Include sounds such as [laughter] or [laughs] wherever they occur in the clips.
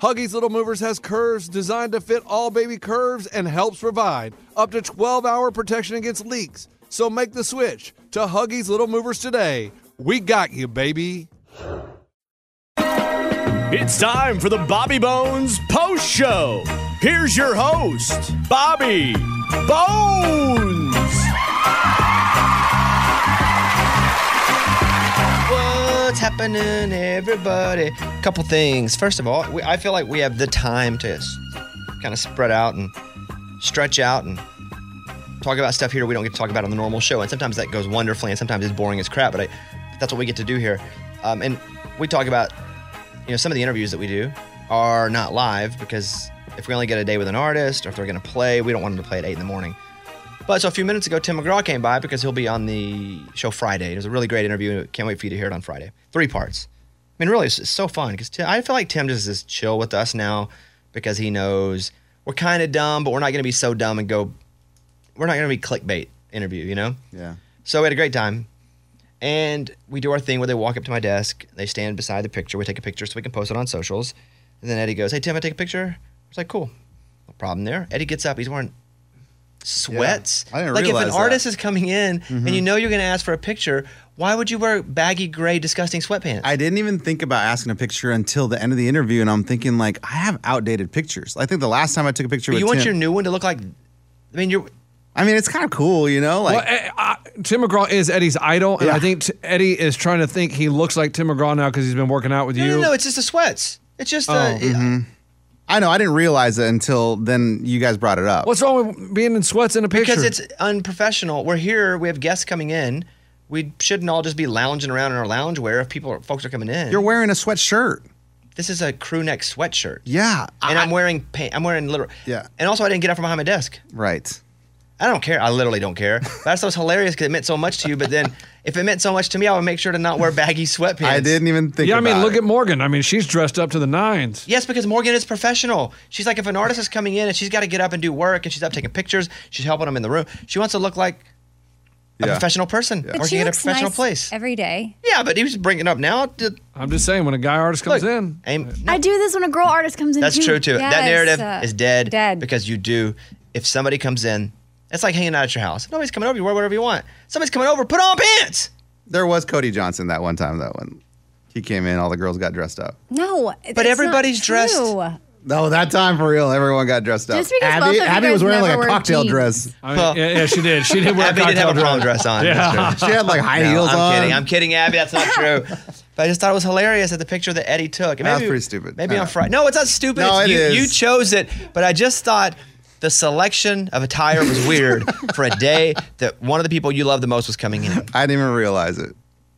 Huggies Little Movers has curves designed to fit all baby curves and helps provide up to 12 hour protection against leaks. So make the switch to Huggies Little Movers today. We got you, baby. It's time for the Bobby Bones Post Show. Here's your host, Bobby Bones. What's happening, everybody? A Couple things. First of all, we, I feel like we have the time to kind of spread out and stretch out and talk about stuff here we don't get to talk about on the normal show. And sometimes that goes wonderfully, and sometimes it's boring as crap. But I, that's what we get to do here. Um, and we talk about, you know, some of the interviews that we do are not live because if we only get a day with an artist or if they're going to play, we don't want them to play at eight in the morning. But so a few minutes ago, Tim McGraw came by because he'll be on the show Friday. It was a really great interview. Can't wait for you to hear it on Friday. Three parts. I mean, really, it's, it's so fun because I feel like Tim just is chill with us now because he knows we're kind of dumb, but we're not going to be so dumb and go. We're not going to be clickbait interview, you know. Yeah. So we had a great time, and we do our thing where they walk up to my desk, they stand beside the picture, we take a picture so we can post it on socials, and then Eddie goes, "Hey Tim, I take a picture." I was like, "Cool, no problem there." Eddie gets up, he's wearing sweats. I didn't like if an that. artist is coming in and you know you're going to ask for a picture, why would you wear baggy gray disgusting sweatpants? I didn't even think about asking a picture until the end of the interview, and I'm thinking like I have outdated pictures. I think the last time I took a picture but with you want Tim, your new one to look like I mean you're I mean, it's kind of cool, you know. Like, well, uh, Tim McGraw is Eddie's idol, and Yeah. I think t- Eddie is trying to think he looks like Tim McGraw now because he's been working out with No, you. no, no, it's just the sweats. It's just uh, Oh. mm-hmm. I know I didn't realize it until then. You guys brought it up. What's wrong with being in sweats in a picture? because it's unprofessional. We're here, we have guests coming in. We shouldn't all just be lounging around in our lounge wear if people are, folks are coming in. You're wearing a sweatshirt. this is a crew neck sweatshirt. Yeah. And I- I'm wearing paint. I'm wearing literal. Yeah. And also, I didn't get up from behind my desk. right. I don't care. I literally don't care. That's so hilarious because it meant so much to you. But then, [laughs] if it meant so much to me, I would make sure to not wear baggy sweatpants. I didn't even think. yeah, I mean, about look it. at Morgan. I mean, she's dressed up to the nines. Yes, because Morgan is professional. She's like, if an artist is coming in and she's got to get up and do work and she's up taking pictures, she's helping them in the room. She wants to look like a Yeah. professional person But she working at a professional nice place. every day. yeah, but he was bringing it up now. to- I'm just saying, when a guy artist comes Look, in, aim- I do this when a girl artist comes in. That's too. true too. that narrative uh, is dead, Dead. because you do. If somebody comes in, it's like hanging out at your house. Nobody's coming over, you wear whatever you want. Somebody's coming over, put on pants. There was Cody Johnson that one time. That one, he came in. All the girls got dressed up. no, But everybody's not dressed- No, that time for real. Everyone got dressed up. Just because both Abby, of you Abby guys was wearing like never a wear cocktail jeans. dress. I mean, Well- yeah, yeah, she did. She did [laughs] wear Abby a did have a cocktail prom dress on. Yeah. That's true. She had like high No, heels I'm on. kidding. I'm kidding, Abby. That's not true. But I just thought it was hilarious at the picture that Eddie took. And That was pretty stupid. Maybe Yeah. on Friday. No, it's not stupid. No, It's it you, is. you chose it, but I just thought the selection of attire was weird [laughs] for a day that one of the people you love the most was coming in. I didn't even realize it.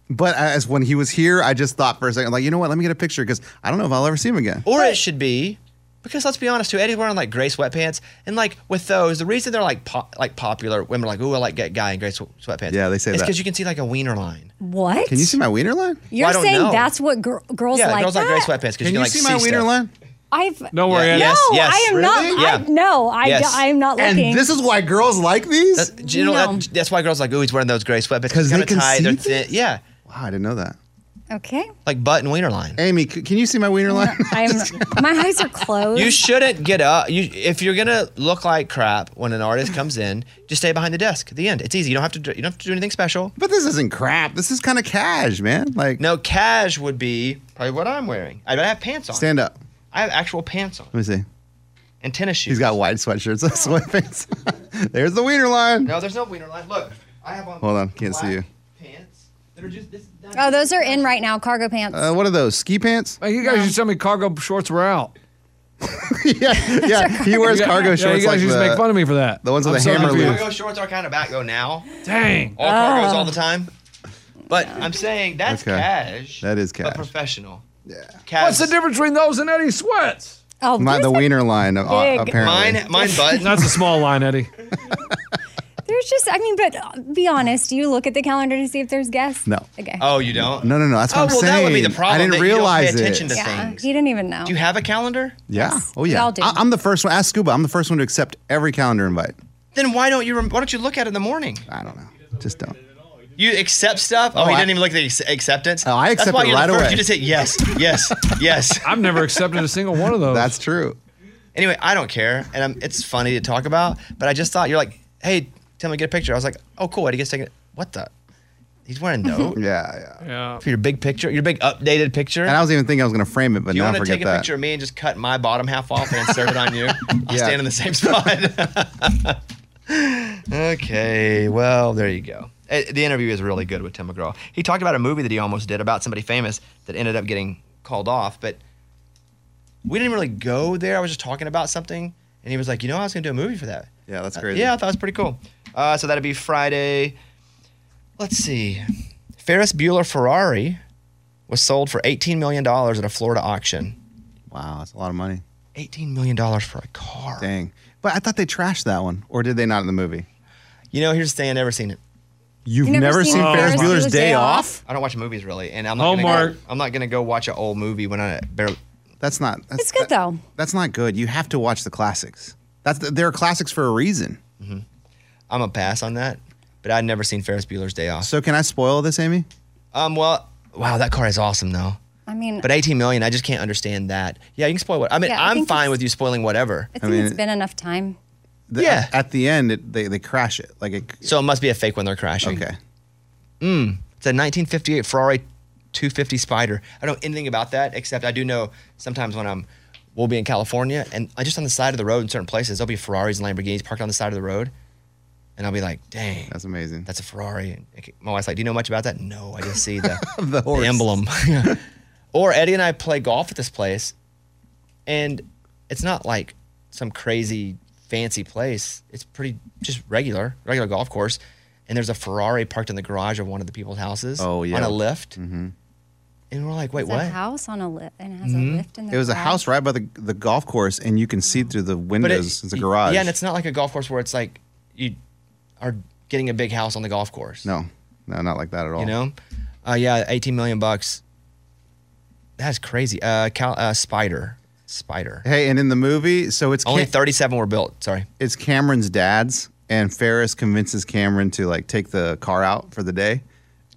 But as when he was here, I just thought for a second, like, you know what? Let me get a picture because I don't know if I'll ever see him again. Or it should be Because let's be honest, too, Eddie's wearing like gray sweatpants, and like with those, the reason they're like po- like popular, women are like, "Ooh, I like that guy in gray sw- sweatpants." Yeah, they say it's that. because you can see like a wiener line. What? Can you see my wiener line? You're I don't saying know. that's what gir- girls yeah, like? girls like gray sweatpants because Can you you can like see my wiener stuff. line? I've Don't worry, Yeah. Yes, no, yes. I am Really? not. Yeah. I, no, I, Yes. I am not looking. And this is why girls like these? That's, you know No. that, that's why girls like, "Ooh, he's wearing those gray sweatpants 'Cause They're they kinda can tight, see they're thin. Yeah, wow, I didn't know that. okay. like butt and wiener line. Amy, c- can you see my wiener line? I'm. [laughs] my eyes are closed. You shouldn't get up. You if you're gonna look like crap when an artist comes in, just stay behind the desk. The end, it's easy. You don't have to. Do, you don't have to do anything special. but this isn't crap. This is kind of cash, man. Like, No, cash would be probably what I'm wearing. I don't have pants on. stand up. I have actual pants on Let me see. and tennis shoes. He's got white sweatshirts and [laughs] sweatpants. [laughs] There's the wiener line. No, there's no wiener line. Look, I have on. Hold on, can't see black you. Pants that are just. This, oh, those are in right now. Cargo pants. Uh, what are those? Ski pants? Hey, you guys used to tell me cargo shorts were out. [laughs] yeah, yeah. He wears You cargo yeah, shorts you guys like used the, to make fun of me for that. the ones with I'm the so hammer confused. loop. Cargo shorts are kind of back though now. Dang. All cargos all the time. But I'm saying that's Okay. cash. That is But cash. professional. Yeah. Cash. What's the difference between those and Eddie sweats? oh, Not the wiener line, uh, Big. apparently. Mine, mine [laughs] button. That's a small line, Eddie. [laughs] there's just. I mean, but uh, be honest. Do you look at the calendar to see if there's guests? No. Okay. Oh, you don't? No, no, no. That's what Oh, I'm well, saying. that would be the problem. I didn't that realize you don't pay attention it. to yeah. things. He didn't even know. Do you have a calendar? Yeah. Yes, Oh, we yeah. all do. I, am the first one. Ask Scuba. I'm the first one to accept every calendar invite. Then why don't you? Rem- why don't you look at it in the morning? I don't know. Just don't. You accept stuff. Oh, Oh, he I- didn't even look at the ex- acceptance. Oh, I That's accept why it you're the right first. away. You just hit yes, yes, [laughs] yes. I've never accepted a single one of those. That's true. Anyway, I don't care, and I'm, it's funny to talk about. But I just thought you're like, hey, tell me get a picture. I was like, oh, cool. Eddie gets taken. What the? He's wearing [laughs] note Yeah, yeah. yeah. for your big picture, your big updated picture. And I was even thinking I was going to frame it, but Do you now want to take a that. picture of me and just cut my bottom half off and insert it on you? [laughs] I'll Yeah. stand in the same spot. okay, well, there you go. Uh, The interview is really good with Tim McGraw. He talked about a movie that he almost did about somebody famous that ended up getting called off, but we didn't really go there. I was just talking about something, and he was like, "You know, I was going to do a movie for that." Yeah, that's Uh, crazy. yeah, I thought it was pretty cool. Uh, so that'd be Friday. Let's see. Ferris Bueller Ferrari was sold for $18 million at a Florida auction. Wow, that's a lot of money. $18 million for a car. Dang. But I thought they trashed that one, or did they not in the movie? You know, here's the thing, I've never seen it. You've never never, seen seen Ferris Ferris Bueller's Day Off? I don't watch movies really, and I'm not gonna go, I'm not gonna go watch an old movie when I barely. That's not. That's, It's good that- though. That's not good. You have to watch the classics. That's they're classics for a reason. I'm a pass on that, but I'd never seen Ferris Bueller's Day Off. So can I spoil this, Amy? Um, well, wow, that car is awesome though. I mean, But 18 million, I just can't understand that. Yeah, you can spoil what. I mean, Yeah, I I'm fine with you spoiling whatever. I I think mean- it's been enough time. The- Yeah. At, the end, it, they they crash it. Like it. So it must be a fake when they're crashing. Okay. Hmm. It's a 1958 Ferrari 250 Spider. I don't know anything about that except I do know sometimes when I'm we'll be in California and I just on the side of the road in certain places there'll be Ferraris and Lamborghinis parked on the side of the road, and I'll be like, "Dang, That's amazing. that's a Ferrari." And my wife's like, "Do you know much about that?" No, I just see the [laughs] the the emblem. [laughs] or Eddie and I play golf at this place, and it's not like some crazy fancy place. It's pretty just regular, regular golf course. And there's a Ferrari parked in the garage of one of the people's houses. Oh, yeah. on a lift. Mm-hmm. And we're like, wait, It's what? a house on a lift and it has Mm-hmm. a lift in the It was a house right by the the golf course, and you can see through the But windows. it's a garage. Yeah, and it's not like a golf course where it's like you are getting a big house on the golf course. no, no, not like that at all. You know? Uh, yeah, 18 million bucks. That's crazy. Uh, Cal, uh, Spider. Spider. Hey, and in the movie, so it's Only Cam- 37 were built. Sorry. it's Cameron's dad's, and Ferris convinces Cameron to like take the car out for the day.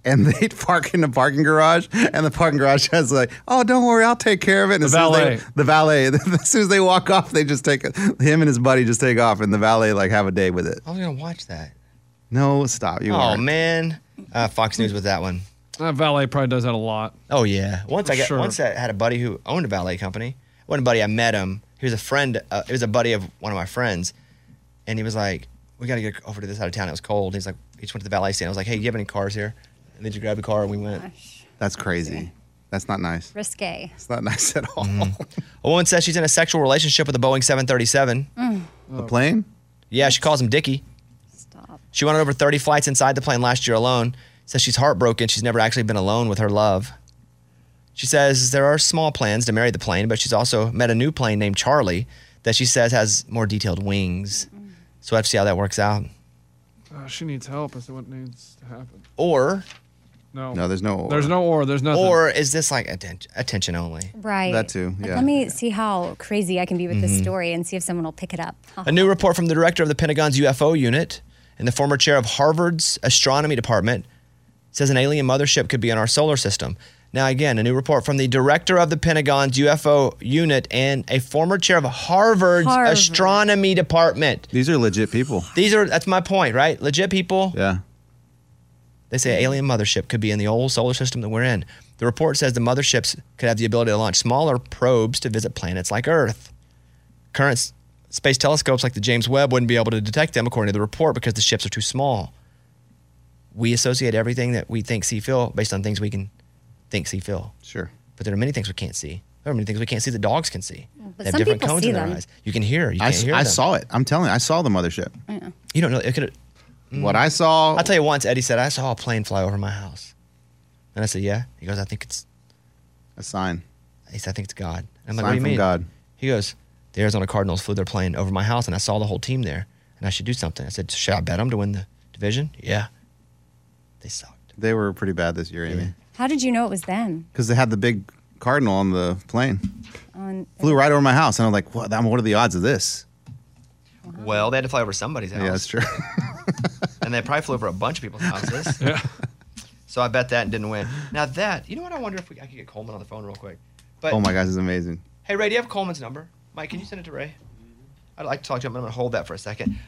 And [laughs] they park in the parking garage, and the parking garage has like, "Oh, don't worry, I'll take care of it." And The as soon as they- valet. the valet. [laughs] As soon as they walk off, they just take him and his buddy just take off, and the valet like have a day with it. I was going to watch that. No, stop. You oh, aren't. man. Uh, Fox News with that one. That valet probably does that a lot. Oh, yeah. Once I got, Sure. once I had a buddy who owned a valet company. Wasn't a buddy, I met him. He was a friend. Uh, he was a buddy of one of my friends. And he was like, we got to get over to this side of town. It was cold. He's like, he just went to the valet stand. I was like, hey, you have any cars here? And then you grabbed a car and we went. Gosh, That's crazy. That's not nice. risque. It's not nice at all. Mm-hmm. [laughs] A woman says she's in a sexual relationship with a Boeing 737. The plane? Yeah, she calls him Dickie. Stop. She went on over 30 flights inside the plane last year alone. Says she's heartbroken. She's never actually been alone with her love. She says there are small plans to marry the plane, but she's also met a new plane named Charlie that she says has more detailed wings. So we'll have to see how that works out. Uh, she needs help. Is what needs to happen. Or, No. No, there's no. Or. There's no or. There's nothing. or is this like atten- attention only? Right. That too, Like, yeah. Let me see how crazy I can be with Mm-hmm. this story and see if someone will pick it up. A new report from the director of the Pentagon's UFO unit and the former chair of Harvard's astronomy department says an alien mothership could be in our solar system. Now, again, a new report from the director of the Pentagon's UFO unit and a former chair of Harvard's Harvard. astronomy department. These are legit people. These are, that's my point, right? Legit people. Yeah. They say alien mothership could be in the old solar system that we're in. The report says the motherships could have the ability to launch smaller probes to visit planets like Earth. Current space telescopes like the James Webb wouldn't be able to detect them, according to the report, because the ships are too small. We associate everything that we think, see, feel based on things we can think, see, feel. Sure. But there are many things we can't see. There are many things we can't see that dogs can see. but they have some different people cones see in their them. eyes. You can hear. You I, can't hear I them. saw it. I'm telling you, I saw the mothership. You don't know. It could. What mm. I saw. I'll tell you once. Eddie said I saw a plane fly over my house, and I said, "Yeah." He goes, "I think it's." a sign. He said, "I think it's God." I'm like, Sign "What do you from mean?" God. He goes, "The Arizona Cardinals flew their plane over my house, and I saw the whole team there, and I should do something." I said, "Should I bet them to win the division?" Yeah. They sucked. They were pretty bad this year, Amy, How did you know it was them? because they had the big cardinal on the plane. On Flew right over my house, and I'm like, what? What are the odds of this? Well, they had to fly over somebody's house, Yeah, that's true. [laughs] and they probably flew over a bunch of people's houses. [laughs] Yeah. So I bet that and didn't win. Now that you know what? I wonder if we, I could get Coleman on the phone real quick. But oh my gosh, it's amazing. Hey, Ray, do you have Coleman's number? Mike, can you send it to Ray? I'd like to talk to him. I'm going to hold that for a second.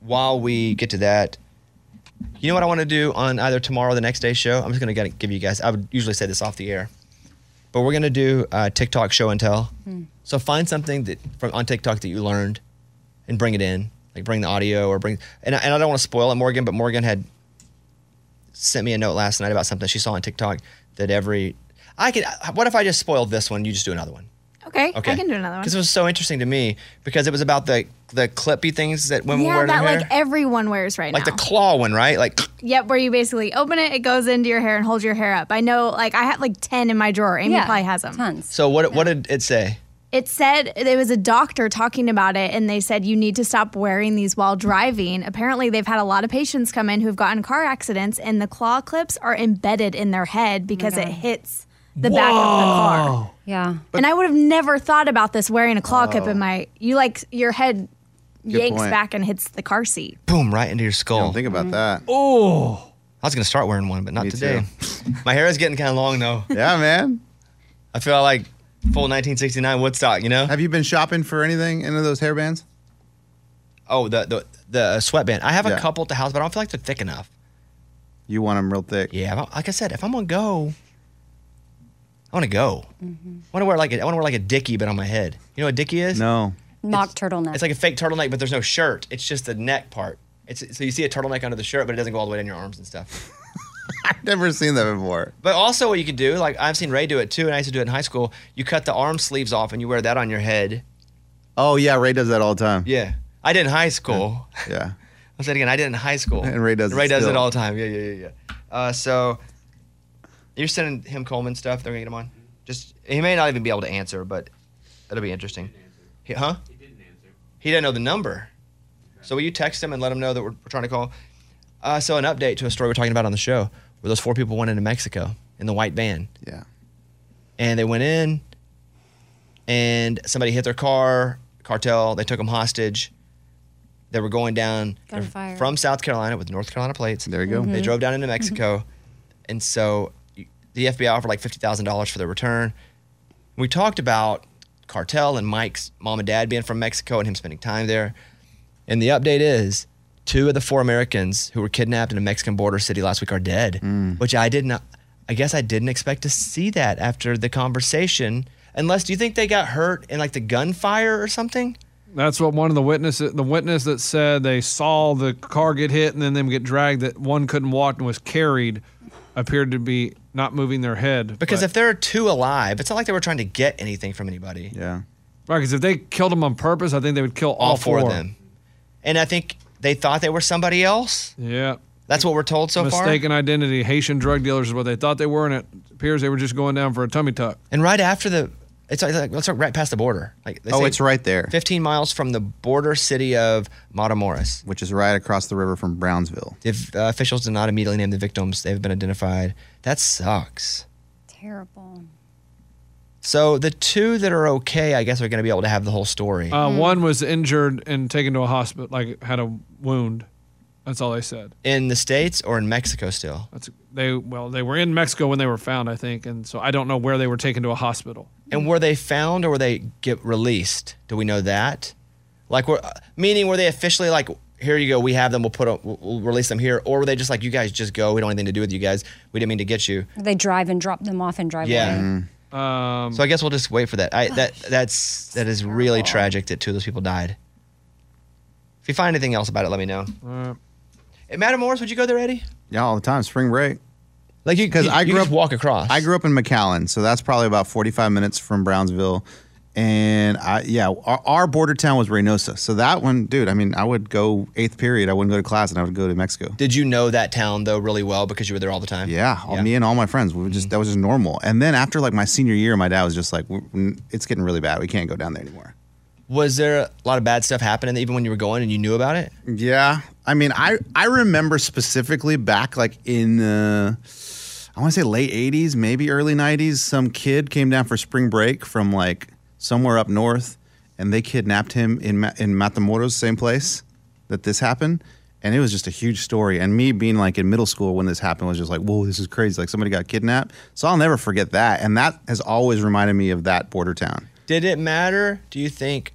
While we get to that, you know what I want to do on either tomorrow or the next day's show? I'm just going to give you guys, I would usually say this off the air, but we're going to do uh, TikTok show and tell. So find something that from on TikTok that you learned and bring it in. Like bring the audio or bring, and I, and I don't want to spoil it, Morgan, but Morgan had sent me a note last night about something she saw on TikTok that every, I could, what if I just spoiled this one? You just do another one. Okay, Okay. I can do another one. Because it was so interesting to me because it was about the the clippy things that women Yeah, wear in that their hair. like everyone wears right like now. Like the claw one, right? Like [clears throat] Yep, where you basically open it, it goes into your hair and holds your hair up. I know, like I had like ten in my drawer. Amy yeah, probably has them. Tons. so. What what did it say? It said there was a doctor talking about it, and they said you need to stop wearing these while driving. Apparently, they've had a lot of patients come in who've gotten car accidents, and the claw clips are embedded in their head oh because it hits the back of the car. Yeah. and I would have never thought about this wearing a claw clip in oh. my. You like your head yanks point. back and hits the car seat. Boom! Right into your skull. Don't think about mm-hmm. that. Oh. I was gonna start wearing one, but not Me today. [laughs] My hair is getting kind of long though. Yeah, man. I feel like full 1969 Woodstock. You know? Have you been shopping for anything? Any of those hairbands? Oh, the the the uh, sweatband. I have a couple at the house, but I don't feel like they're thick enough. You want them real thick? Yeah, like I said, if I'm gonna go, I want to go. Mm-hmm. I want to wear like a, I want to wear like a dickie, but on my head. You know what a dickie is? No. Mock turtleneck. It's like a fake turtleneck, but there's no shirt. It's just the neck part. It's so you see a turtleneck under the shirt, but it doesn't go all the way down your arms and stuff. [laughs] I've never seen that before. But also, what you could do, like I've seen Ray do it too, and I used to do it in high school. You cut the arm sleeves off and you wear that on your head. Oh yeah, Ray does that all the time. Yeah, I did in high school. Yeah. [laughs] I'll say it again. I did in high school. And [laughs] Ray does it Ray does it all the time. Yeah, yeah, yeah, yeah. Uh, so you're sending him Coleman stuff. They're gonna get him on. Just he may not even be able to answer, but it'll be interesting. He, huh? He didn't answer. He didn't know the number. So will you text him and let him know that we're, we're trying to call? Uh, so an update to a story we're talking about on the show, where those four people went into Mexico in the white van, Yeah. and they went in, and somebody hit their car. Cartel. They took them hostage. They were going down from South Carolina with North Carolina plates. There you go. They drove down into Mexico, [laughs] and so y- the FBI offered like fifty thousand dollars for their return. We talked about cartel and Mike's mom and dad being from Mexico and him spending time there. And the update is two of the four Americans who were kidnapped in a Mexican border city last week are dead, mm. which I did not. I guess I didn't expect to see that after the conversation. Unless, do you think they got hurt in like the gunfire or something? That's what one of the witnesses, the witness that said they saw the car get hit and then them get dragged, that one couldn't walk and was carried, appeared to be not moving their head. Because But- if there are two alive, it's not like they were trying to get anything from anybody. Yeah. right, because if they killed them on purpose, I think they would kill all, all four of them. And I think they thought they were somebody else. Yeah, That's what we're told so far. Mistaken identity. Haitian drug dealers is what they thought they were, and it appears they were just going down for a tummy tuck. And right after the, it's like, it's like right past the border. Like they Oh, say it's right there, 15 miles from the border city of Matamoros. which is right across the river from Brownsville. If uh, officials did not immediately name the victims, they've been identified. That sucks. Terrible. So the two that are okay, I guess, are going to be able to have the whole story. Uh, One was injured and taken to a hospital, like had a wound. That's all they said. in the states or in Mexico still. That's they. Well, they were in Mexico when they were found, I think, and so I don't know where they were taken to a hospital. And were they found or were they get released? Do we know that? Like, were, meaning were they officially like, here you go, we have them, we'll put, we'll, we'll release them here, or were they just like, you guys just go, we don't want anything to do with you guys, we didn't mean to get you. They drive and drop them off and drive Yeah. away. Um, So I guess we'll just wait for that. I that that's that is really tragic that two of those people died. If you find anything else about it, let me know. uh, Hey, Matamoros, would you go there, Eddie? Yeah, all the time. Spring break. Like you, 'Cause you- I grew just up- walk across. I grew up in McAllen, so that's probably about 45 minutes from Brownsville. And I, yeah, our, our border town was Reynosa. So that one, dude, I mean, I would go eighth period. I wouldn't go to class and I would go to Mexico. Did you know that town though really well because you were there all the time? Yeah, all, me and all my friends. We were just, mm-hmm. that was just normal. And then after like my senior year, my dad was just like, it's getting really bad. We can't go down there anymore. Was there a lot of bad stuff happening even when you were going and you knew about it? Yeah, I mean, I I remember specifically back like in uh, I want to say late '80s, maybe early '90s. Some kid came down for spring break from like somewhere up north, and they kidnapped him in Ma- in Matamoros, same place that this happened. And it was just a huge story. And me being like in middle school when this happened was just like, whoa, this is crazy. Like somebody got kidnapped. So I'll never forget that. And that has always reminded me of that border town. Did it matter, do you think,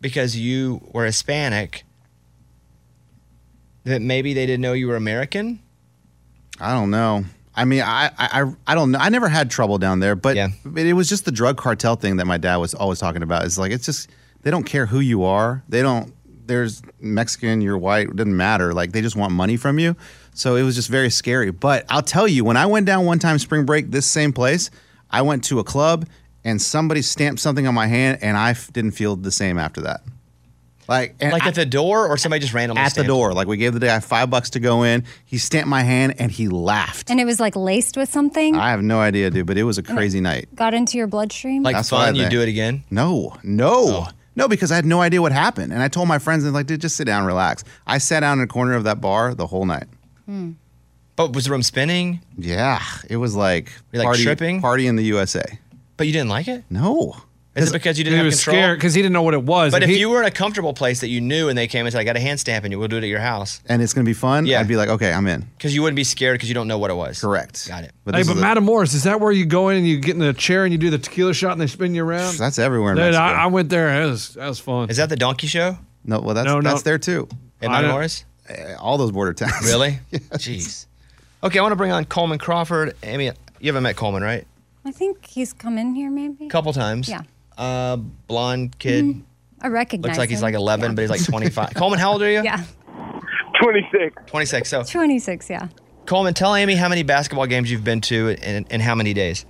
because you were Hispanic, that maybe they didn't know you were American? I don't know. I mean, I, I, I don't know. I never had trouble down there, but, Yeah. it was just the drug cartel thing that my dad was always talking about. It's like, it's just, they don't care who you are. They don't, there's Mexican, you're white, it doesn't matter. Like, they just want money from you. So it was just very scary. But I'll tell you, when I went down one time spring break, this same place, I went to a club and somebody stamped something on my hand and I f- didn't feel the same after that. Like, and Like I- at the door or somebody just randomly at the stamped? door. Like we gave the guy five bucks to go in. He stamped my hand and he laughed. And it was like laced with something. I have no idea, dude, but it was a crazy night. got into your bloodstream. Like That's what fun, you do it again? No, no, Oh. no, because I had no idea what happened. And I told my friends, and like, dude, just sit down, relax. I sat down in a corner of that bar the whole night. Hmm. But was the room spinning? Yeah, it was like, You like party, tripping? party in the USA. But you didn't like it? No. Is it because you didn't he have was control? scared because he didn't know what it was. But if he, you were in a comfortable place that you knew and they came and said, I got a hand stamp and you will do it at your house, And it's going to be fun. Yeah. I'd be like, okay, I'm in. because you wouldn't be scared because you don't know what it was. Correct. Got it. But, hey, this but is a- Matamoros, is that where you go in and you get in a chair and you do the tequila shot and they spin you around? that's everywhere in Dude, Mexico. I, I went there. That was that was fun. Is that the donkey show no, well, that's, No, no. that's there too. at I don't- Matamoros? Eh, All those border towns. Really? [laughs] Jeez. Okay, I want to bring on Coleman Crawford. Amy, you haven't met Coleman, right? I think he's come in here maybe. A couple times. Yeah. Uh, blonde kid. I recognize Looks like he's like 11, Yeah. but he's like 25. Coleman, how old are you? Yeah. 26. 26. So, 26, yeah. Coleman, tell Amy how many basketball games you've been to and, and how many days.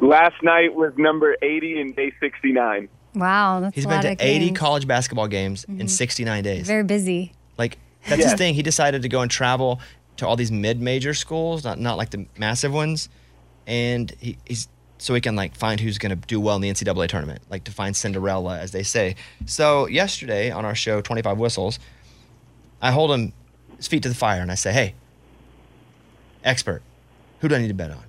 Last night was number 80 and day 69. Wow, that's He's a been lot to of 80 games. college basketball games in 69 days. Very busy. Like that's his thing. He decided to go and travel to all these mid-major schools, not not like the massive ones, and he, he's so he can like find who's going to do well in the NCAA tournament, like to find Cinderella, as they say. So yesterday on our show, 25 Whistles, I hold him his feet to the fire and I say, "Hey, expert, who do I need to bet on?"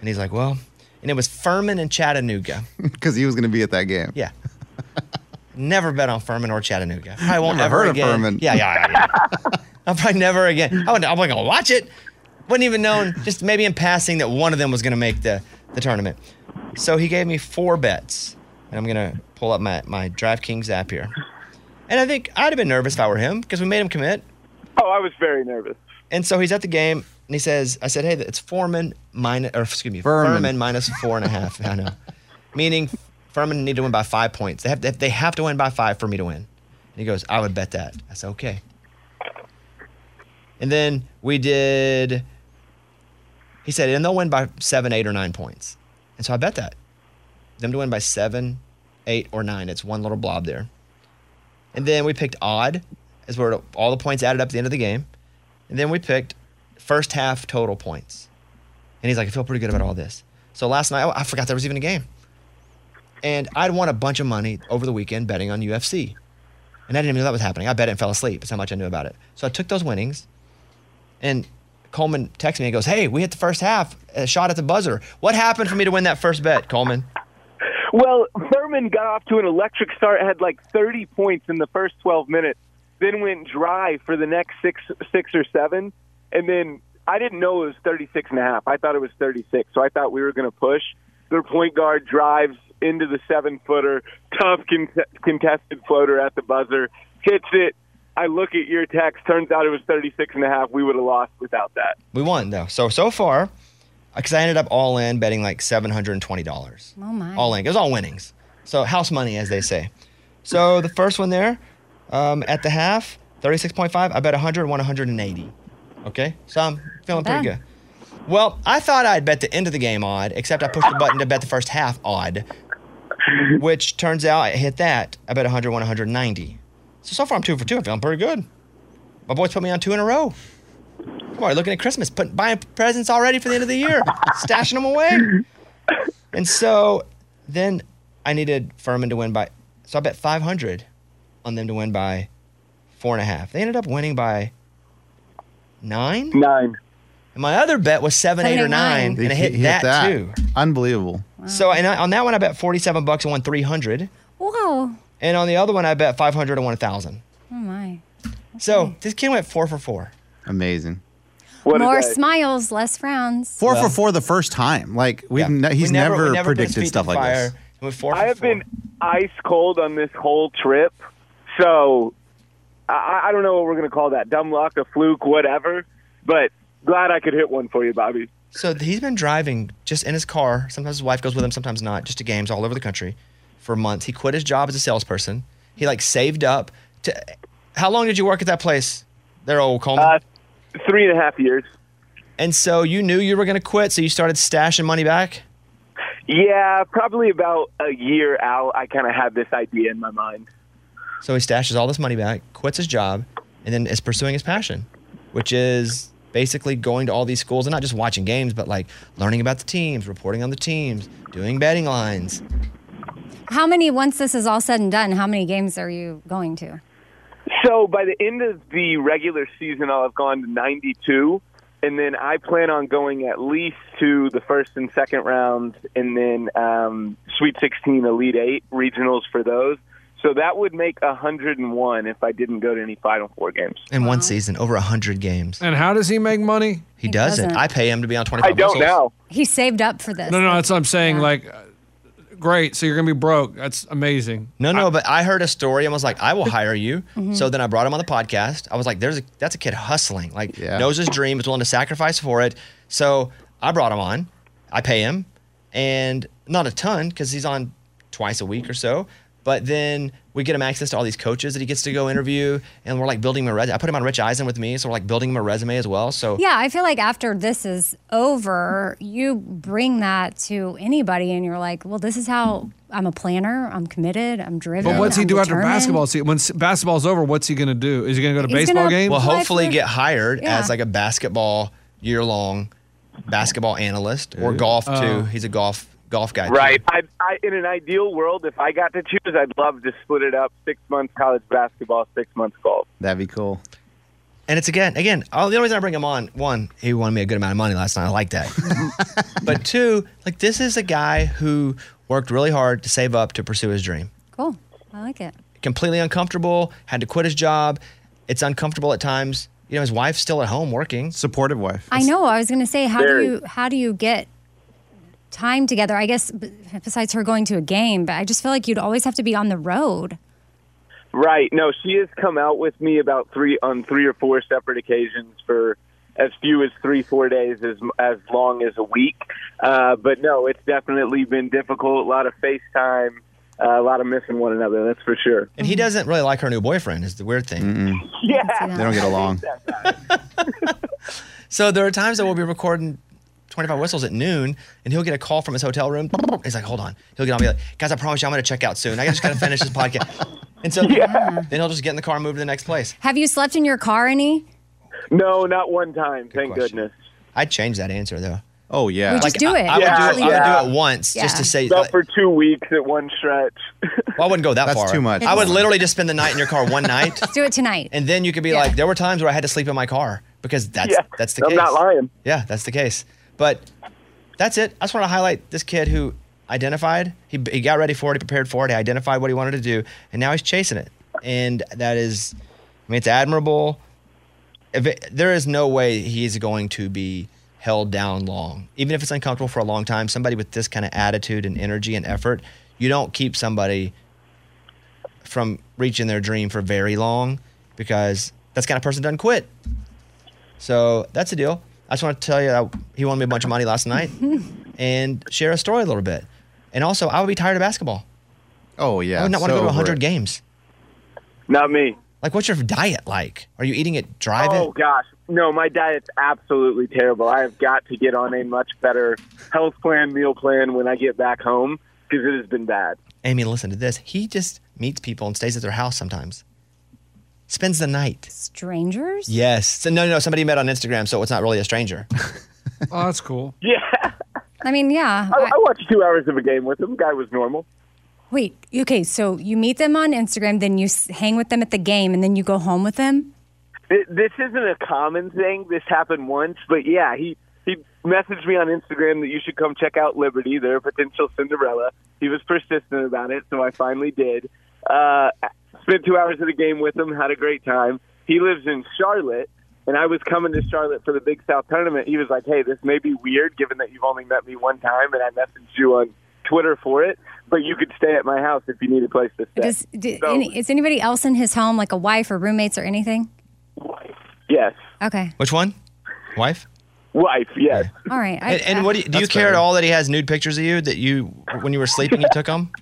And he's like, "Well," and it was Furman and Chattanooga. [laughs] Because he was going to be at that game. Yeah. never bet on Furman or Chattanooga. I won't Never ever heard of again. Furman. Yeah, yeah, yeah. [laughs] yeah. I'll probably never again. I I'm not gonna watch it. Wouldn't even known, [laughs] just maybe in passing, that one of them was gonna make the, the tournament. So he gave me four bets, and I'm gonna pull up my my DraftKings app here. And I think I'd have been nervous if I were him because we made him commit. Oh, I was very nervous. And so he's at the game, and he says, "I said, hey, it's Foreman minus, or excuse me, Furman. Furman minus four and a half. I know, meaning Furman need to win by five points. They have they, they have to win by five for me to win." And he goes, "I would bet that." I said, "Okay." And then we did. He said, "And they'll win by seven, eight, or nine points." And so I bet that them to win by seven, eight, or nine. It's one little blob there. And then we picked odd, as where all the points added up at the end of the game. And then we picked first half total points. And he's like, I feel pretty good about all this. So last night, I forgot there was even a game. And I'd won a bunch of money over the weekend betting on UFC. And I didn't even know that was happening. I bet it and fell asleep. That's how much I knew about it. So I took those winnings. And Coleman texts me and goes, Hey, we hit the first half, a shot at the buzzer. What happened for me to win that first bet, Coleman? Well, Furman got off to an electric start, had like 30 points in the first 12 minutes, then went dry for the next six, six or seven, and then I didn't know it was 36 and a half. I thought it was 36, so I thought we were going to push. Their point guard drives into the seven footer, tough con- contested floater at the buzzer, hits it. I look at your text. Turns out it was 36 and a half. We would have lost without that. We won, though. So, so far, because I ended up all in betting like $720. Oh my. all in. It was all winnings. So house money, as they say. So the first one there, um, at the half, 36.5, I bet 100, won 180. Okay? So I'm feeling pretty bad. good. Well, I thought I'd bet the end of the game odd, except I pushed the button to bet the first half odd, which turns out I hit that. I bet 100, won 190. So, so far I'm two for two. I'm feeling pretty good. My boys put me on two in a row. Come on, looking at Christmas, put, buying presents already for the end of the year, [laughs] stashing them away. And so then I needed Furman to win by, so I bet 500 on them to win by four and a half. They ended up winning by nine. Nine. And my other bet was seven, eight, or nine, and I hit, He that, too. Unbelievable. So and I, on that one, I bet 47 bucks and won 300. Whoa. And on the other one, I bet 500 and 1,000. Oh my. So this kid went four for four. Amazing. What More smiles, less frowns. Four Well- for four the first time. Like we've Yeah. ne- he's We never, never, we never predicted stuff like fire. this. Four I have four. been ice cold on this whole trip, so I, I don't know what we're going to call that. Dumb luck, a fluke, whatever. But glad I could hit one for you, Bobby. So he's been driving just in his car. Sometimes his wife goes with him, sometimes not, just to games all over the country for months. He quit his job as a salesperson. He like saved up to. How long did you work at that place there, old Coleman? Uh, three and a half years. and so you knew you were going to quit, so you started stashing money back? Yeah, probably about a year out, I kind of had this idea in my mind. So he stashes all this money back, quits his job, and then is pursuing his passion, which is basically going to all these schools and not just watching games, but like learning about the teams, reporting on the teams, doing betting lines. How many, once this is all said and done, how many games are you going to? So by the end of the regular season, I'll have gone to 92. And then I plan on going at least to the first and second rounds, and then um, Sweet 16, Elite Eight regionals for those. So that would make 101 if I didn't go to any Final Four games. In one season, over 100 games. And how does he make money? He, He doesn't. doesn't. I pay him to be on 25 I don't whistles. know. He saved up for this. No, no, that's what I'm saying. Yeah. Like, uh, great. So you're gonna be broke. That's amazing. No, no, but I heard a story and was like, I will hire you. Mm-hmm. So then I brought him on the podcast. I was like, there's a that's a kid hustling, like Yeah. knows his dream, is willing to sacrifice for it. So I brought him on. I pay him, and not a ton because he's on twice a week or so. But then we get him access to all these coaches that he gets to go interview, and we're like building him a resume. I put him on Rich Eisen with me, so we're like building him a resume as well. So Yeah, I feel like after this is over, you bring that to anybody and you're like, well, this is how I'm a planner, I'm committed, I'm driven. But what's he I'm do after basketball? See, when s- basketball's over, what's he gonna do? Is he gonna go to He's baseball games? Well, hopefully for- get hired Yeah. as like a basketball year long basketball analyst or golf too. Oh. He's a golf golf guy. Right. I, I, in an ideal world, if I got to choose, I'd love to split it up: six months college basketball, six months golf. That'd be cool. And it's again, again. Oh, the only reason I bring him on, one, he won me a good amount of money last night. I like that. [laughs] but two, like this is a guy who worked really hard to save up to pursue his dream. Cool. I like it. Completely uncomfortable, had to quit his job. It's uncomfortable at times. You know, his wife's still at home working. Supportive wife. I know. I was going to say, how do you how do you get time together? I guess besides her going to a game, but I just feel like you'd always have to be on the road. Right. No, she has come out with me about three on three or four separate occasions for as few as three, four days, as as long as a week. Uh, but no, it's definitely been difficult. A lot of FaceTime, uh, a lot of missing one another. That's for sure. And he doesn't really like her new boyfriend, is the weird thing. Yeah. They don't get along. [laughs] [laughs] So there are times that we'll be recording 25 whistles at noon, and he'll get a call from his hotel room. He's like, hold on. He'll get on and be like, guys, I promise you I'm going to check out soon. I just got to finish this podcast. And so yeah. then he'll just get in the car and move to the next place. Have you slept in your car any? No, not one time. Thank question. goodness. I'd change that answer though. Oh yeah. We just do I, it. I would Yeah, do it. I would do it once just Yeah. to say. Go like- for two weeks at one stretch. well, I wouldn't go that That's far. too much. I would literally just spend the night in your car one night, Let's [laughs] do it tonight. and then you could be Yeah. like, there were times where I had to sleep in my car because that's yeah, that's the case. I'm not lying. Yeah, that's the case. But that's it. I just want to highlight this kid who identified. He, he got ready for it. He prepared for it. He identified what he wanted to do, and now he's chasing it. And that is, I mean, it's admirable. If it, there is no way he's going to be held down long, even if it's uncomfortable for a long time. Somebody with this kind of attitude and energy and effort, you don't keep somebody from reaching their dream for very long because that's kind of person doesn't quit. So that's the deal. I just want to tell you that he won me a bunch of money last night [laughs] and share a story a little bit. And also, I would be tired of basketball. oh yeah. I would not want to go to over 100 games. Not me. Like, what's your diet like? Are you eating it dry? Oh gosh, no, my diet's absolutely terrible. I have got to get on a much better health plan, meal plan when I get back home because it has been bad. Amy, listen to this. He just meets people and stays at their house sometimes. Spends the night. Strangers? Yes. So, no, no, somebody met on Instagram, so it's not really a stranger. [laughs] Oh, that's cool. [laughs] Yeah, I mean, yeah. I, I- I watched two hours of a game with him. Guy was normal. wait, okay, so you meet them on Instagram, then you s- hang with them at the game, and then you go home with them? Th- This isn't a common thing. This happened once, but yeah, he he messaged me on Instagram that you should come check out Liberty. They're a potential Cinderella. He was persistent about it, so I finally did. Uh, spent two hours at the game with him. Had a great time. He lives in Charlotte, and I was coming to Charlotte for the Big South tournament. He was like, "Hey, this may be weird, given that you've only met me one time, and I messaged you on Twitter for it, but you could stay at my house if you need a place to stay." Does, do, So- any, is anybody else in his home, like a wife or roommates or anything? yes, Okay. Which one? Wife? wife. Yes. All right. I, And, and what do you, do you That's care at all that he has nude pictures of you that you, when you were sleeping, you took them?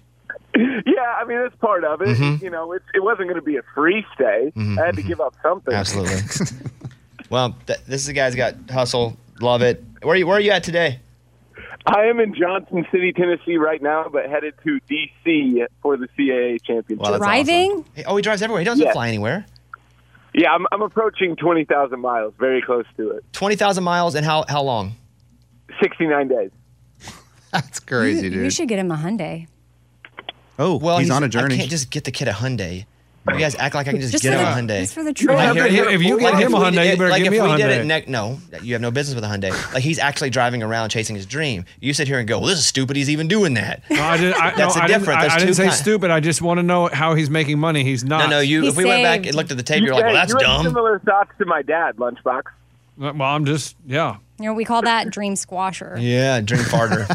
Yeah, I mean that's part of it. Mm-hmm. You know, it, it wasn't going to be a free stay. I had to give up something. Absolutely. [laughs] well, th- this is a guy's got hustle. Love it. Where are you, where are you at today? I am in Johnson City, Tennessee right now, but headed to DC for the CAA championship. Wow, that's driving? Hey, oh, he drives everywhere. He doesn't Yeah. fly anywhere. Yeah, I'm, I'm approaching twenty thousand miles, very close to it. 20,000 miles and how, how long? Sixty nine days. [laughs] That's crazy, you, dude. you should get him a Hyundai. Oh, Well, he's, on a journey. I can't just get the kid a Hyundai. You guys act like I can just, Just get him a Hyundai. just for the You trip. don't have if you get like him a we Hyundai, did- you better like give if me a we did it ne- no, you have no business with a Hyundai. Like he's actually driving around chasing his dream. You sit here and go, "Well, this is stupid. He's even doing that." No, I did, I, [laughs] That's no, a I didn't, different- I, there's I didn't say kind- stupid. I just want to know how he's making money. He's not. No, no. You. He if we went back and looked at the tape, you're like, "Well, that's you have dumb." Similar thoughts to my dad, Lunchbox. Well, I'm just yeah. You know, we call that dream squasher. Yeah, dream farter.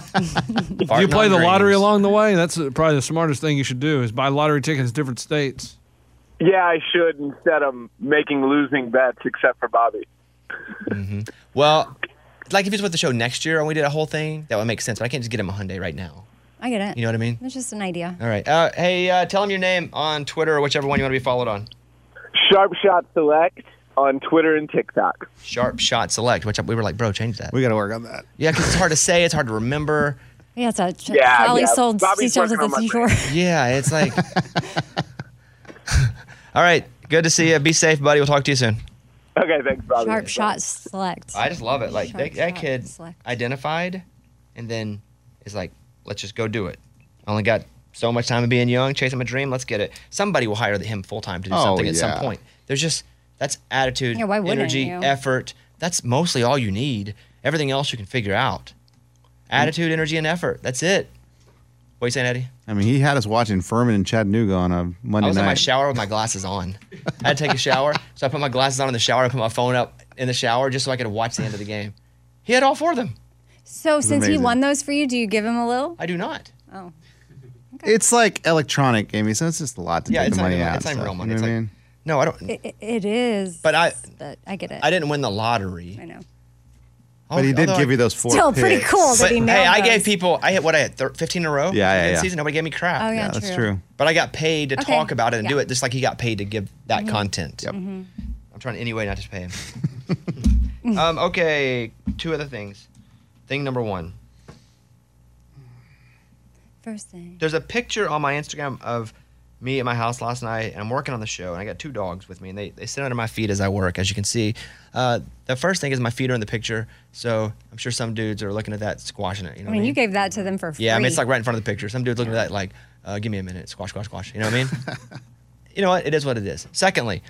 Do [laughs] you play on the lottery along the way? That's probably the smartest thing you should do is buy lottery tickets in different states. Yeah, I should instead of making losing bets, except for Bobby. Well, like if he's with the show next year and we did a whole thing, that would make sense. But I can't just get him a Hyundai right now. I get it. You know what I mean? It's just an idea. All right. Uh, hey, uh, tell him your name on Twitter or whichever one you want to be followed on. Sharp Shot Select on Twitter and TikTok. Sharp Shot Select, which we were like, bro, change that. we got to work on that. Yeah, because it's hard to say. It's hard to remember. Yeah, it's a Yeah, Sally yeah. sold Bobby's seashells at working the on my seashore. [laughs] Yeah, it's like. [laughs] All right. Good to see you. Be safe, buddy. We'll talk to you soon. Okay, thanks, Bobby. Sharp shot select. I just love it. Like Sharp that, that kid select. identified, and then is like, let's just go do it. Only got so much time of being young, chasing my dream. Let's get it. Somebody will hire him full time to do Oh, something at some point. There's just that's attitude, Yeah, why energy, you? effort. That's mostly all you need. Everything else you can figure out. Attitude, energy, and effort. That's it. What are you saying, Eddie? I mean, he had us watching Furman and Chattanooga on a Monday night. I was night. in my shower with my glasses on. I had to take a shower, [laughs] so I put my glasses on in the shower and put my phone up in the shower just so I could watch the end of the game. He had all four of them. So since he won those for you, do you give him a little? I do not. Oh, It's like electronic, Amy, so it's just a lot to Yeah, take it's the money out. it's not so, real money. You It's know what I mean? No, I don't. it, it- it is. But I- But I get it. I didn't win the lottery. I know. But he did Although give I- you those four. Still pretty picks. cool that But he hey, nailed I gave people. I hit what I had thir- 15 in a row. Yeah, yeah, in the yeah. Season nobody gave me crap. Oh yeah, Yeah, that's true. true. But I got paid to Okay, talk about it and do yeah. it, just like he got paid to give that content. Yep. Mm-hmm. I'm trying anyway not to pay him. [laughs] um, okay, two other things. Thing number one. First thing. There's a picture on my Instagram of me at my house last night, and I'm working on the show, and I got two dogs with me, and they, they sit under my feet as I work, as you can see. Uh, the first thing is my feet are in the picture, so I'm sure some dudes are looking at that, squashing it. You know I what mean, you gave that to them for free. yeah, I mean, it's like right in front of the picture. Some dude's looking at that like, uh, give me a minute, squash, squash, squash. You know what I mean? [laughs] you know what? It is what it is. Secondly,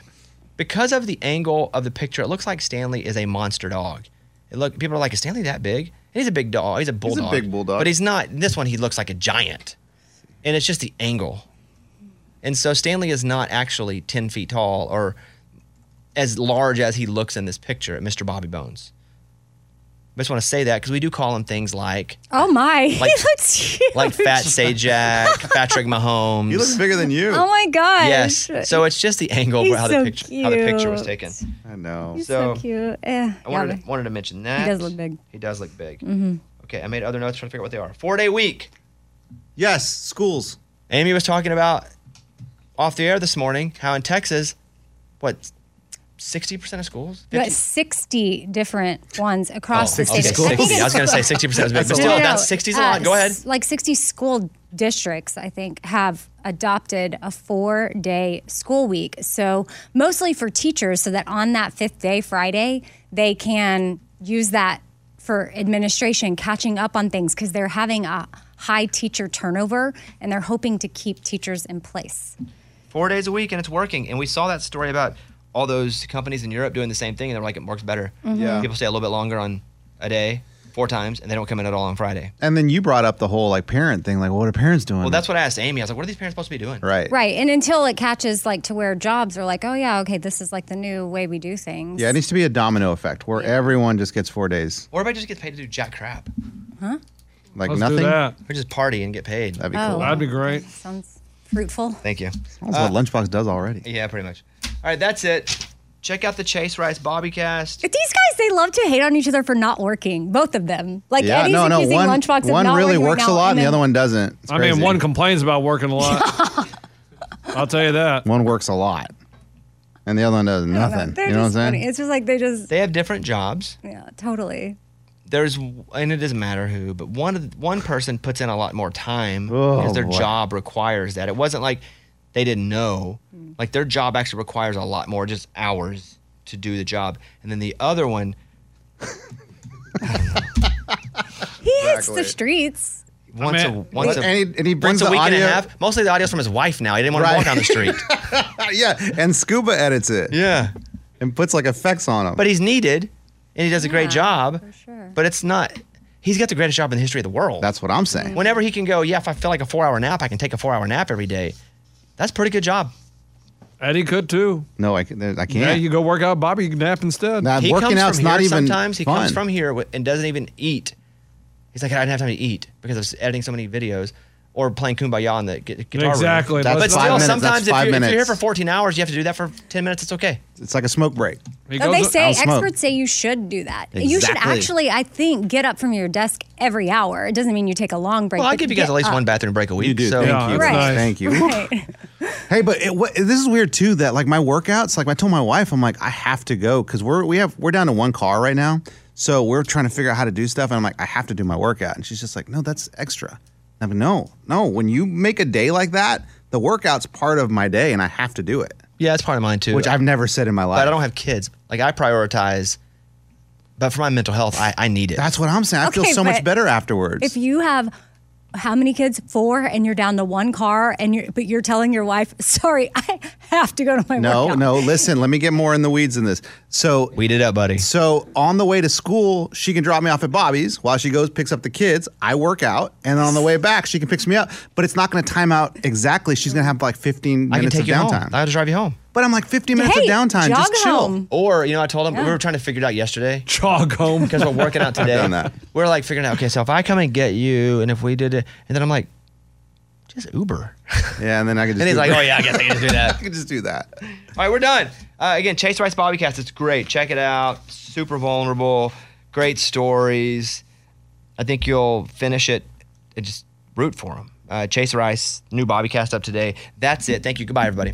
because of the angle of the picture, it looks like Stanley is a monster dog. It look people are like, is Stanley that big? And he's a big dog. He's a bulldog. He's a big bulldog. But he's not. in This one, he looks like a giant, and it's just the angle. And so Stanley is not actually ten feet tall or as large as he looks in this picture at Mr. Bobby Bones. I just want to say that because we do call him things like oh my, [laughs] Like- he looks huge. like Fat Sajak, [laughs] Patrick Mahomes. You look bigger than you. Oh my gosh. Yes. So it's just the angle He's of how so the picture how the picture was taken. I know. He's so, so- cute. Eh, I wanted, yeah, to, wanted to mention that. He does look big. He does look big. Mm-hmm. Okay, I made other notes trying to figure out what they are. Four day week. Yes, schools. Amy was talking about off the air this morning how in Texas, what, 60% of schools? You got 60 different ones across the okay, state. 60. I was going to say 60% is big, but still, no, no. that's 60 is a Uh, lot. Go ahead. Like 60 school districts, I think, have adopted a four day school week. So, mostly for teachers, so that on that fifth day, Friday, they can use that for administration, catching up on things because they're having a high teacher turnover and they're hoping to keep teachers in place. Four days a week, and it's working. And we saw that story about all those companies in Europe doing the same thing, and they're like, it works better. Mm-hmm. Yeah. People stay a little bit longer on a day, four times, and they don't come in at all on Friday. And then you brought up the whole like parent thing. Like, what are parents doing? Well, that's what I asked Amy. I was like, what are these parents supposed to be doing? right. Right. And until it catches like to where jobs are like, oh, yeah, okay, this is like the new way we do things. Yeah, it needs to be a domino effect where everyone just gets four days. Or everybody just gets paid to do jack crap. Huh? Like Let's nothing. do that. Or just party and get paid. That'd be Oh. cool. That'd be great. Sounds fruitful. Thank you. That's what uh, Lunchbox does already. Yeah, pretty much. All right, that's it. Check out the Chase Rice Bobby cast. But these guys, they love to hate on each other for not working. Both of them. Like Yeah, Eddie's no, no. accusing One, Lunchbox of one not really working right works a lot, and the other one doesn't. It's I mean, one complains about working a lot. [laughs] I'll tell you that. one works a lot, and the other one does I know. nothing. You know what I'm saying? funny. It's just like they just, They have different jobs. yeah, totally. There's, and it doesn't matter who, but one one person puts in a lot more time Oh, because their boy. job requires that. It wasn't like they didn't know. Hmm. Like their job actually requires a lot more, just hours to do the job. And then the other one, He hits the streets. once a mean, once a, and he, and he brings once a week audio. and a half. Mostly the audio's from his wife now. He didn't want to walk down the street. [laughs] yeah, and Scuba edits it yeah. and puts like effects on them. But he's needed, and he does a great job. for sure. But it's not. He's got the greatest job in the history of the world. That's what I'm saying. Whenever he can go, yeah, if I feel like a four-hour nap, I can take a four-hour nap every day. That's a pretty good job. Eddie could too. No, I, can, I can't. Yeah, you go work out. Bobby, you can nap instead. Nah, he working comes out's from not here even sometimes. He fun. comes from here and doesn't even eat. He's like, I didn't have time to eat because I was editing so many videos or playing Kumbaya on the gu- guitar room. Exactly. That's But five still, minutes. sometimes That's if five you're, if you're here for 14 hours, you have to do that for 10 minutes. It's okay. It's like a smoke break. He they say experts say you should do that. You should actually, I think, get up from your desk every hour. It doesn't mean you take a long break. Well, I'll give you guys at least up. one bathroom break a week. You do. So Thank Yeah, you. that's nice. Thank you. Right. [laughs] Hey, but it, what, this is weird too. That like my workouts, like I told my wife, I'm like I have to go because we're we have we're down to one car right now, so we're trying to figure out how to do stuff, and I'm like I have to do my workout, and she's just like, no, that's extra. I'm like, no, no. When you make a day like that, the workout's part of my day, and I have to do it, yeah, it's part of mine too. which I've never said in my life. but I don't have kids. Like I prioritize, but for my mental health, I, I need it. That's what I'm saying. I feel so much better afterwards. If you have how many kids? Four, and you're down to one car, and you're but you're telling your wife, [laughs] "Sorry, I have to go to my no, workout." no. Listen, let me get more in the weeds in this. So Weed it up, buddy. So on the way to school, she can drop me off at Bobby's while she goes picks up the kids. I work out, and on the way back, she can pick me up. But it's not going to time out exactly. She's going to have like 15 I can minutes take of you home. downtime. I'll just drive you home. But I'm like 15 minutes Hey, of downtime. jog Just chill. home. Or, you know, I told him, we were trying to figure it out yesterday. jog home. because we're working out [laughs] today. done that. We're like figuring out, okay, so if I come and get you, and if we did it, and then I'm like, just Uber. Yeah, and then I can just. And he's do like, that. oh yeah, I guess I can just do that. [laughs] I can just do that. All right, we're done. Uh, again, Chase Rice Bobbycast. It's great. Check it out. Super vulnerable. Great stories. I think you'll finish it and just root for him. Uh, Chase Rice, new Bobbycast up today. That's it. Thank you. Goodbye, everybody.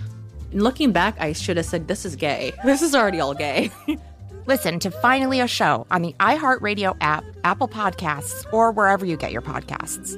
Looking back, I should have said, This is gay. [laughs] This is already all gay. [laughs] Listen to Finally a Show on the iHeartRadio app, Apple Podcasts, or wherever you get your podcasts.